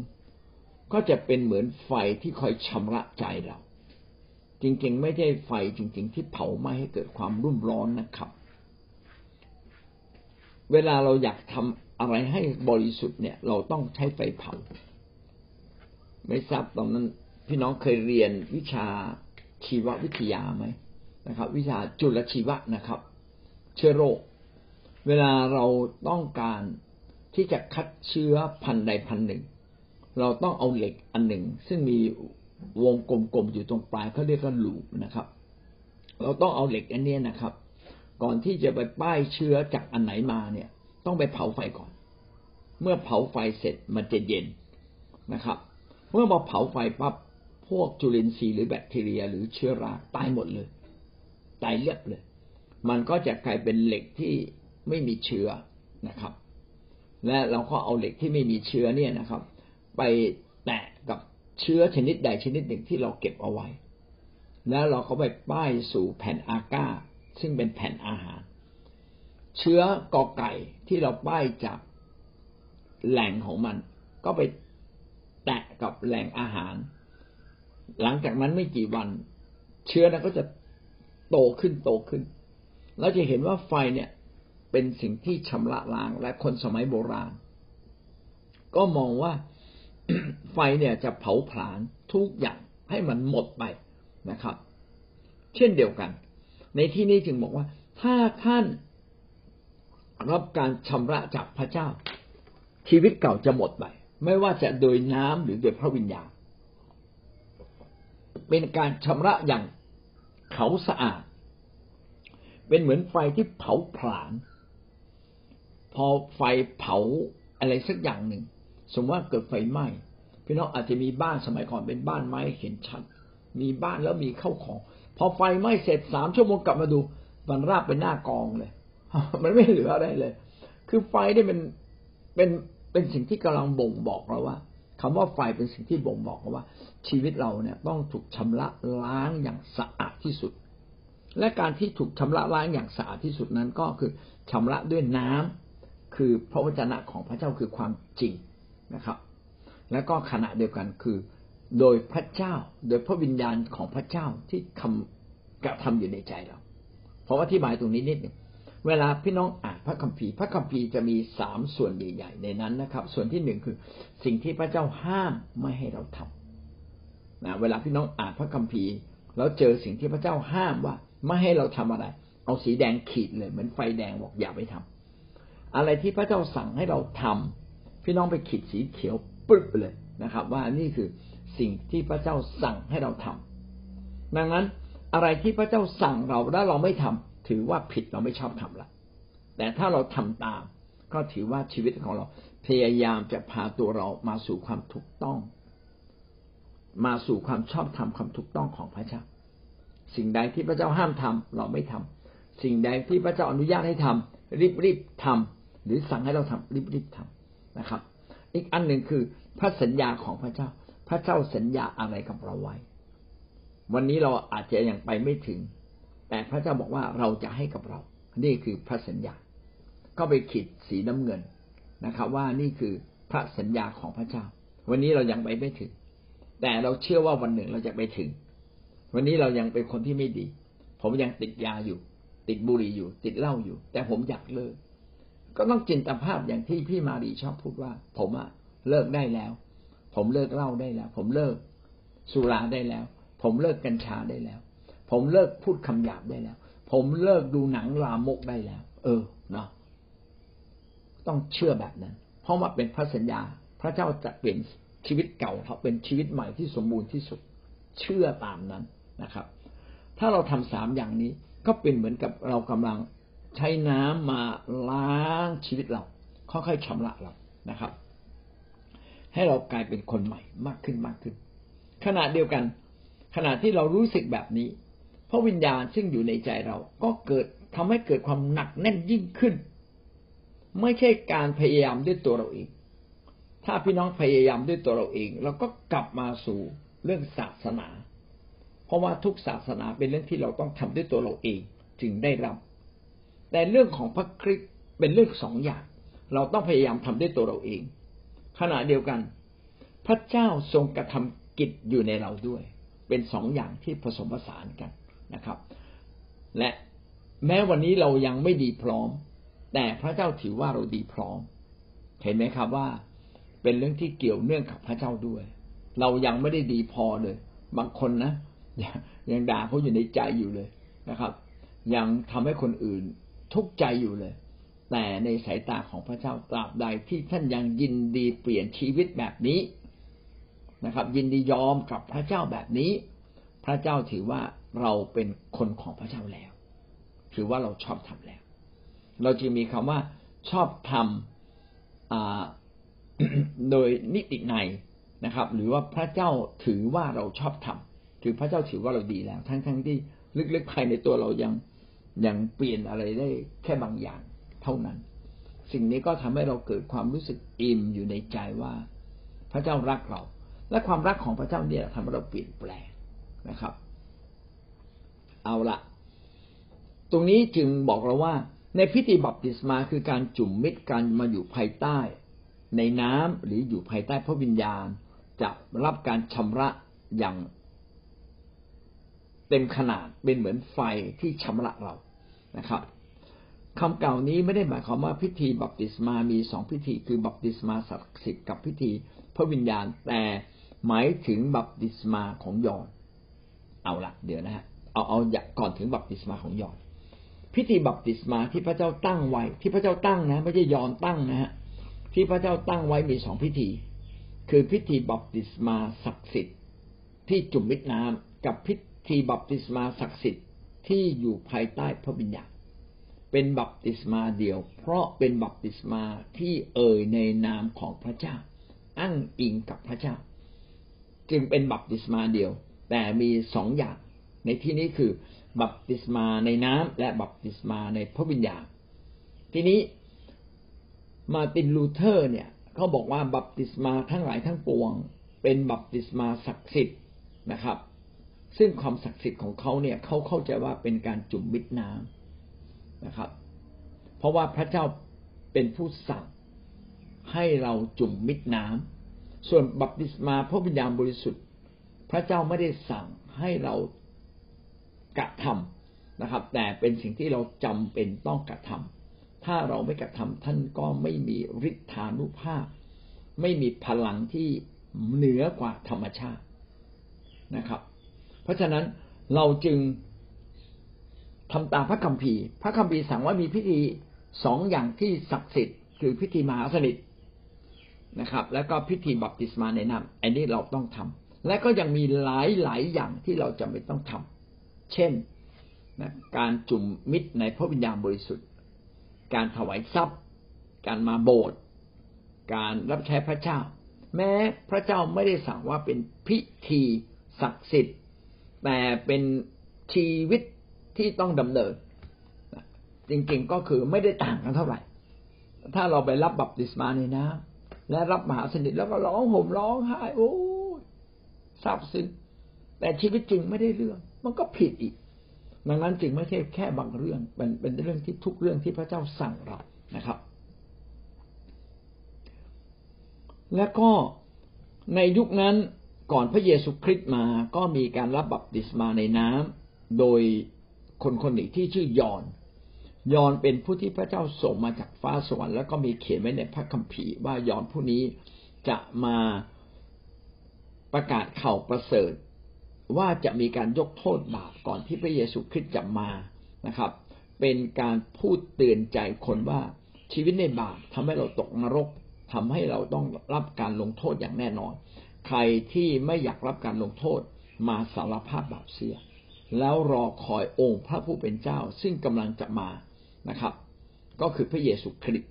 ก็จะเป็นเหมือนไฟที่คอยชำระใจเรา จริงๆ ไม่ใช่ไฟจริง ๆ ที่เผาไหม้ให้เกิดความรุ่มร้อนนะครับ เวลาเราอยากทำอะไรให้บริสุทธิ์เนี่ย เราต้องใช้ไฟเผา ไม่ทราบตอนนั้นพี่น้องเคยเรียนวิชาชีววิทยาไหม นะครับ วิชาจุลชีวะนะครับ เชื้อโรค เวลาเราต้องการที่จะคัดเชื้อพันใดพันหนึ่ง เราต้องเอาเหล็กอันหนึ่ง ซึ่งมีวงกลมๆอยู่ตรงปลายเขาเรียกว่าลูปนะครับ เราต้องเอาเหล็กอันนี้นะครับ ก่อนที่จะไปป้ายเชื้อจากอันไหนมาเนี่ย ต้องไปเผาไฟก่อน เมื่อเผาไฟเสร็จมันจะเย็นนะครับ เมื่อมาเผาไฟปั๊บพวกจุลินทรีย์หรือแบคทีเรีย หรือเชื้อราตายหมดเลย ตายเรียบเลย มันก็จะกลายเป็นเหล็กที่ไม่มีเชื้อนะครับ และเราก็เอาเหล็กที่ไม่มีเชื้อเนี่ยนะครับ ไปแตะกับเชื้อชนิดใดชนิดหนึ่งที่เราเก็บเอาไว้ แล้วเราก็ไปป้ายสู่แผ่นอาก้า ซึ่งเป็นแผ่นอาหาร เชื้อกอไก่ที่เราป้ายจากแหล่งของมัน ก็ไปแตะกับแหล่งอาหาร หลังจากนั้นไม่กี่วัน เชื้อนั้นก็จะ โตขึ้นโตขึ้น เราจะเห็นว่าไฟเนี่ยเป็นสิ่งที่ชำระล้างและคนสมัยโบราณ ก็มองว่าไฟเนี่ยจะเผาผลาญทุกอย่างให้มันหมดไปนะครับ เช่นเดียวกัน ในที่นี้จึงบอกว่า ถ้าท่านรับการชำระจากพระเจ้า ชีวิตเก่าจะหมดไป ไม่ว่าจะโดยน้ำหรือโดยพระวิญญาณเป็นการชำระอย่าง เขาสะอาด เป็นเหมือนไฟที่เผาผลาญพอไฟเผาอะไรสักอย่างหนึ่ง สมมติว่าเกิดไฟไหม้พี่น้องอาจจะมีบ้านสมัยก่อนเป็นบ้านไม้เห็นชัด มีบ้านแล้วมีเข้าของ พอไฟไหม้เสร็จสามชั่วโมงกลับมาดูมันราบเป็นหน้ากองเลย มันไม่เหลืออะไรเลย คือไฟได้เป็นเป็นเป็นสิ่งที่กำลังบ่งบอกเราว่า คำว่าไฟเป็นสิ่งที่บ่งบอกว่า ชีวิตเราเนี่ยต้องถูกชำระล้างอย่างสะอาดที่สุด และการที่ถูกชำระล้างอย่างสะอาดที่สุดนั้นก็คือชำระด้วยน้ำคือพระวจนะของพระเจ้าคือความจริงนะครับ และก็ขณะเดียวกันคือ โดยพระเจ้า โดยพระวิญญาณของพระเจ้าที่ทำกระทำอยู่ในใจเรา เพราะอธิบายตรงนี้นิดหนึ่ง เวลาพี่น้องอ่านพระคัมภีร์ พระคัมภีร์จะมีสามส่วนใหญ่ๆในนั้นนะครับ ส่วนที่หนึ่งคือ สิ่งที่พระเจ้าห้ามไม่ให้เราทำนะเวลาพี่น้องอ่านพระคัมภีร์ แล้วเจอสิ่งที่พระเจ้าห้ามว่าไม่ให้เราทำอะไร เอาสีแดงขีดเลยเหมือนไฟแดงบอกอย่าไปทำอะไรที่พระเจ้าสั่งให้เราทำพี่น้องไปขีดสีเขียวปึ๊บเลยนะครับ ว่านี่คือสิ่งที่พระเจ้าสั่งให้เราทำดังนั้นอะไรที่พระเจ้าสั่งเราแล้วเราไม่ทำ ถือว่าผิดเราไม่ชอบทำละ แต่ถ้าเราทำตาม ก็ถือว่าชีวิตของเราพยายามจะพาตัวเรามาสู่ความถูกต้อง มาสู่ความชอบธรรมความถูกต้องของพระเจ้า สิ่งใดที่พระเจ้าห้ามทำเราไม่ทำสิ่งใดที่พระเจ้าอนุญาตให้ทำรีบรีบทำหรือสั่งให้เราทำรีบรีบทำนะครับ อีกอันหนึ่งคือพระสัญญาของพระเจ้า พระเจ้าสัญญาอะไรกับเราไว้ วันนี้เราอาจจะยังไปไม่ถึง แต่พระเจ้าบอกว่าเราจะให้กับเรา นี่คือพระสัญญา ก็ไปขีดสีน้ำเงินนะครับ ว่านี่คือพระสัญญาของพระเจ้า วันนี้เรายังไปไม่ถึง แต่เราเชื่อว่าวันหนึ่งเราจะไปถึง วันนี้เรายังเป็นคนที่ไม่ดี ผมยังติดยาอยู่ ติดบุหรี่อยู่ ติดเหล้าอยู่ แต่ผมอยากเลิก ก็ต้องจินตภาพอย่างที่พี่มารีชอบพูดว่า ผมอะเลิกได้แล้ว ผมเลิกเหล้าได้แล้ว ผมเลิกสุราได้แล้ว ผมเลิกกัญชาได้แล้ว ผมเลิกพูดคำหยาบได้แล้ว ผมเลิกดูหนังลามกได้แล้ว เออเนาะต้องเชื่อแบบนั้น เพราะว่าเป็นพระสัญญา พระเจ้าจะเปลี่ยนชีวิตเก่าเขาเป็นชีวิตใหม่ที่สมบูรณ์ที่สุด เชื่อตามนั้นนะครับ ถ้าเราทำสามอย่างนี้ก็เป็นเหมือนกับเรากำลังใช้น้ำมาล้างชีวิตเรา ค่อยๆชำระเรานะครับ ให้เรากลายเป็นคนใหม่มากขึ้นมากขึ้น ขณะเดียวกัน ขณะที่เรารู้สึกแบบนี้ พระวิญญาณซึ่งอยู่ในใจเราก็เกิดทำให้เกิดความหนักแน่นยิ่งขึ้น ไม่ใช่การพยายามด้วยตัวเราเอง ถ้าพี่น้องพยายามด้วยตัวเราเอง เราก็กลับมาสู่เรื่องศาสนา เพราะว่าทุกศาสนาเป็นเรื่องที่เราต้องทำด้วยตัวเราเองจึงได้รับ แต่เรื่องของพระคริสต์เป็นเรื่องสองอย่าง เราต้องพยายามทำด้วยตัวเราเอง ขณะเดียวกัน พระเจ้าทรงกระทำกิจอยู่ในเราด้วย เป็นสองอย่างที่ผสมผสานกัน นะครับ และแม้วันนี้เรายังไม่ดีพร้อม แต่พระเจ้าถือว่าเราดีพร้อม เห็นไหมครับว่า เป็นเรื่องที่เกี่ยวเนื่องกับพระเจ้าด้วย เรายังไม่ได้ดีพอเลย บางคนนะยังด่าเขาอยู่ในใจอยู่เลยนะครับ ยังทำให้คนอื่นทุกข์ใจอยู่เลย แต่ในสายตาของพระเจ้าตราบใดที่ท่านยังยินดีเปลี่ยนชีวิตแบบนี้นะครับ ยินดียอมกับพระเจ้าแบบนี้ พระเจ้าถือว่า เราเป็นคนของพระเจ้าแล้ว ถือว่าเราชอบทำแล้ว เราจึงมีคำว่าชอบทำโดยนิติในนะครับ หรือว่าพระเจ้าถือว่าเราชอบทำคือพระเจ้าถือว่าเราดีแล้ว ทั้งทั้งที่ลึกๆภายในตัวเรายังยังเปลี่ยนอะไรได้แค่บางอย่างเท่านั้น สิ่งนี้ก็ทำให้เราเกิดความรู้สึกอิ่มอยู่ในใจว่า พระเจ้ารักเรา และความรักของพระเจ้าเนี่ยทำให้เราเปลี่ยนแปลงนะครับ เอาละตรงนี้จึงบอกเราว่า ในพิธีบัพติศมาคือการจุ่มมิตรกันมาอยู่ภายใต้ ในน้ำหรืออยู่ภายใต้พระวิญญาณ จะรับการชำระอย่าง เต็มขนาดเป็นเหมือนไฟที่ชำระเรานะครับคำเก่านี้ไม่ได้หมายความว่าพิธีบัพติศมามีสองพิธี คือบัพติศมาศักดิ์สิทธิ์กับพิธีพระวิญญาณแต่หมายถึงบัพติศมาของยอนเอาละเดี๋ยวนะฮะ เอาเอาก่อนถึงบัพติศมาของยอนพิธีบัพติศมาที่พระเจ้าตั้งไว้ ที่พระเจ้าตั้งนะไม่ใช่ยอนตั้งนะฮะที่พระเจ้าตั้งไว้มีสองพิธี คือพิธีบัพติศมาศักดิ์สิทธิ์ที่จุ่มมิดน้ำกับพิธีบัพติศมาศักดิ์สิทธิ์ที่อยู่ภายใต้พระวิญญาเป็นบัพติศมาเดียว เพราะเป็นบัพติศมาที่เอ่ยในนามของพระเจ้า อ้างอิงกับพระเจ้า จึงเป็นบัพติศมาเดียว แต่มีสองอย่าง ในที่นี้คือ บัพติศมาในน้ำและบัพติศมาในพระวิญญาณ ทีนี้มาร์ตินลูเทอร์เนี่ยเขาบอกว่าบัพติศมาทั้งหลายทั้งปวง เป็นบัพติศมาศักดิ์สิทธิ์นะครับ ซึ่งความศักดิ์สิทธิ์ของเขาเนี่ยเขาเข้าใจว่าเป็นการจุ่มมิดน้ำนะครับ เพราะว่าพระเจ้าเป็นผู้สั่งให้เราจุ่มมิดน้ำส่วนบัพติศมาพระวิญญาณบริสุทธิ์ พระเจ้าไม่ได้สั่งให้เรา กระทำนะครับ แต่เป็นสิ่งที่เราจำเป็นต้องกระทำถ้าเราไม่กระทำท่านก็ไม่มีฤทธานุภาพ ไม่มีพลังที่เหนือกว่าธรรมชาตินะครับ เพราะฉะนั้นเราจึงทำตามพระคัมภีร์ พระคัมภีร์สั่งว่ามีพิธีสองอย่างที่ศักดิ์สิทธิ์คือพิธีมหาสนิทนะครับ แล้วก็พิธีบัพติศมาในน้ำอันนี้เราต้องทำและก็ยังมีหลายหลายอย่างที่เราจำเป็นต้องทำ เช่นนะการจุ่มมิตรในพระวิญญาณบริสุทธิ์ การถวายทรัพย์ การมาโบสถ์การรับใช้พระเจ้า แม้พระเจ้าไม่ได้สั่งว่าเป็นพิธีศักดิ์สิทธิ์ แต่เป็นชีวิตที่ต้องดำเนิน จริงๆก็คือไม่ได้ต่างกันเท่าไหร่ ถ้าเราไปรับบัพติศมาในน้ำและรับมหาสนิทแล้วก็ร้องห่มร้องไห้โอ้ซาบซึ้ง แต่ชีวิตจริงไม่ได้เรื่อง มันก็ผิดอีก ดังนั้นจึงไม่ใช่แค่บางเรื่องเป็นเป็นเรื่องที่ทุกเรื่องที่พระเจ้าสั่งเรานะครับ และก็ในยุคนั้นก่อนพระเยซูคริสต์มาก็มีการรับบัพติศมาในน้ำโดยคนคนหนึ่งที่ชื่อยอน ยอนเป็นผู้ที่พระเจ้าส่งมาจากฟ้าสวรรค์แล้วก็มีเขียนไว้ในพระคัมภีร์ว่ายอนผู้นี้จะมาประกาศข่าวประเสริฐ ว่าจะมีการยกโทษบาปก่อนที่พระเยซูคริสต์จะมานะครับ เป็นการพูดเตือนใจคนว่าชีวิตในบาปทำให้เราตกนรกทำให้เราต้องรับการลงโทษอย่างแน่นอน ใครที่ไม่อยากรับการลงโทษมาสารภาพบาปเสีย แล้วรอคอยองค์พระผู้เป็นเจ้าซึ่งกำลังจะมานะครับ ก็คือพระเยซูคริสต์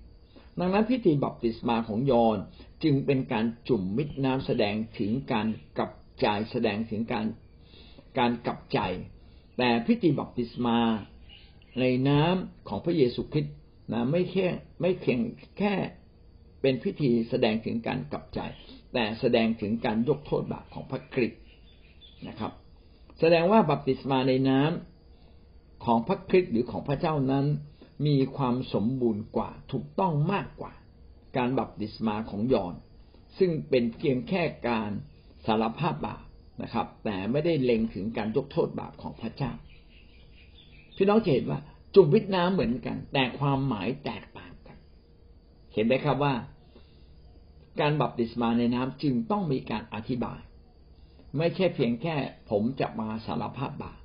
ดังนั้นพิธีบัพติศมาของยอนจึงเป็นการจุ่มมิดน้ำแสดงถึงการกลับใจแสดงถึงการ การกลับใจ แต่พิธีบัพติศมาในน้ำของพระเยซูคริสต์นะไม่แค่ไม่เพียงแค่เป็นพิธีแสดงถึงการกลับใจ แต่แสดงถึงการยกโทษบาปของพระคริสต์นะครับ แสดงว่าบัพติศมาในน้ำของพระคริสต์หรือของพระเจ้านั้น มีความสมบูรณ์กว่าถูกต้องมากกว่า การบัพติศมาของยอน ซึ่งเป็นเพียงแค่การสารภาพบาป นะครับ แต่ไม่ได้เล็งถึงการยกโทษบาปของพระเจ้า พี่น้องเห็นว่าจุ่มวิทน้ำเหมือนกัน แต่ความหมายแตกต่างกัน เห็นไหมครับว่า การบัพติศมาในน้ำจึงต้องมีการอธิบาย ไม่ใช่เพียงแค่ผมจะมาสารภาพบาป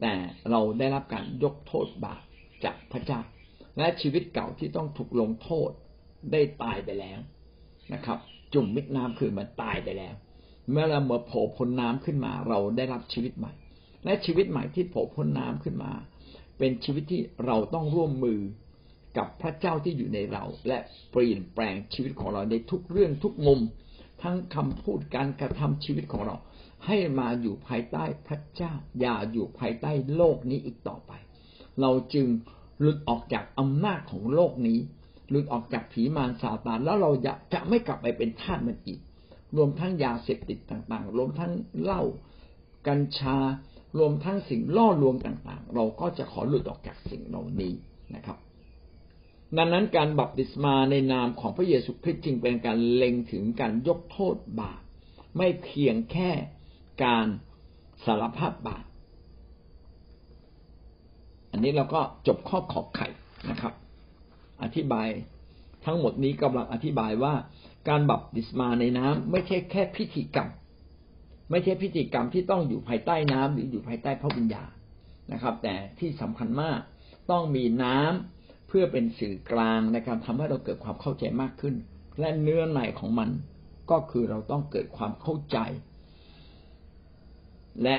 แต่เราได้รับการยกโทษบาปจากพระเจ้า และชีวิตเก่าที่ต้องถูกลงโทษได้ตายไปแล้วนะครับ จุ่มมิดน้ำคือมันตายไปแล้ว เมื่อเราเมื่อโผล่พ้นน้ำขึ้นมา เราได้รับชีวิตใหม่ และชีวิตใหม่ที่โผล่พ้นน้ำขึ้นมา เป็นชีวิตที่เราต้องร่วมมือกับพระเจ้าที่อยู่ในเรา และเปลี่ยนแปลงชีวิตของเราในทุกเรื่องทุกมุม ทั้งคำพูดการกระทำชีวิตของเรา ให้มาอยู่ภายใต้พระเจ้า อย่าอยู่ภายใต้โลกนี้อีกต่อไป เราจึงหลุดออกจากอำนาจของโลกนี้ หลุดออกจากผีมารซาตานแล้วเราจะจะไม่กลับไปเป็นทาสมันอีก รวมทั้งยาเสพติดต่างๆ รวมทั้งเหล้ากัญชา รวมทั้งสิ่งล่อลวงต่างๆ เราก็จะขอหลุดออกจากสิ่งเหล่านี้นะครับ ดังนั้นการบัพติศมาในนามของพระเยซูคริสต์จึงเป็นการเล็งถึงการยกโทษบาปไม่เพียงแค่การสารภาพบาปอันนี้เราก็จบข้อขอบไข่นะครับ อธิบายทั้งหมดนี้กำลังอธิบายว่า การบัพติศมาในน้ำไม่ใช่แค่พิธีกรรม ไม่ใช่พิธีกรรมที่ต้องอยู่ภายใต้น้ำหรืออยู่ภายใต้พระวิญญาณนะครับ แต่ที่สำคัญมากต้องมีน้ำเพื่อเป็นสื่อกลางในการทำให้เราเกิดความเข้าใจมากขึ้น และเนื้อในของมันก็คือเราต้องเกิดความเข้าใจ และ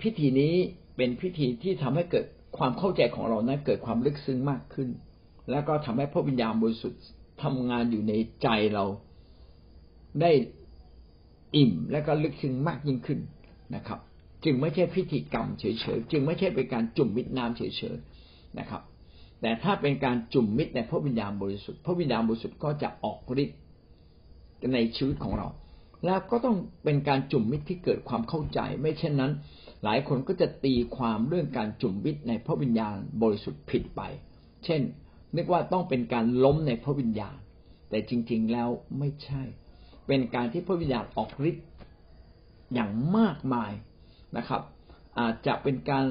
พิธีนี้เป็นพิธีที่ทำให้เกิดความเข้าใจของเรานั้นเกิดความลึกซึ้งมากขึ้น แล้วก็ทำให้พระวิญญาณบริสุทธิ์ทำงานอยู่ในใจเรา ได้อิ่มและก็ลึกซึ้งมากยิ่งขึ้นนะครับ จึงไม่ใช่พิธีกรรมเฉยๆจึงไม่ใช่เป็นการจุ่มมิดน้ำเฉยๆนะครับ แต่ถ้าเป็นการจุ่มมิดในพระวิญญาณบริสุทธิ์พระวิญญาณบริสุทธิ์ก็จะออกฤทธิ์ในชีวิตของเรา แล้วก็ต้องเป็นการจุ่มมิดที่เกิดความเข้าใจ ไม่เช่นนั้น หลายคนก็จะตีความเรื่องการจุ่มมิดในพระวิญญาณบริสุทธิ์ผิดไป เช่นนึกว่าต้องเป็นการล้มในพระวิญญาณ แต่จริง ๆแล้วไม่ใช่ เป็นการที่พระวิญญาณออกฤทธิ์อย่างมากมายนะครับ อาจจะเป็นการ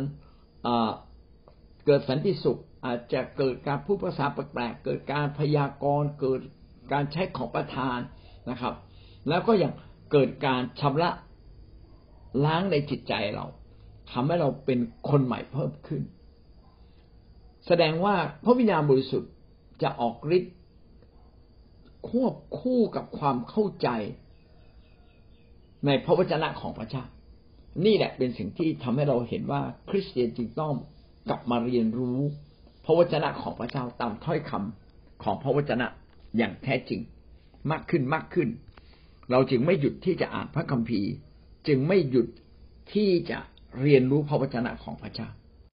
เกิดสันติสุข อาจจะเกิดการพูดภาษาแปลกๆเกิดการพยากรณ์เกิดการใช้ของประทานนะครับ แล้วก็อย่างเกิดการชำระล้างในจิตใจเราทำให้เราเป็นคนใหม่เพิ่มขึ้น แสดงว่าพระวิญญาณบริสุทธิ์จะออกฤทธิ์ ควบคู่กับความเข้าใจในพระวจนะของพระเจ้า นี่แหละเป็นสิ่งที่ทำให้เราเห็นว่าคริสเตียนจึงต้องกลับมาเรียนรู้พระวจนะของพระเจ้าตามถ้อยคำของพระวจนะอย่างแท้จริงมากขึ้นมากขึ้น เราจึงไม่หยุดที่จะอ่านพระคัมภีร์ จึงไม่หยุดที่จะเรียนรู้พระวจนะของพระเจ้า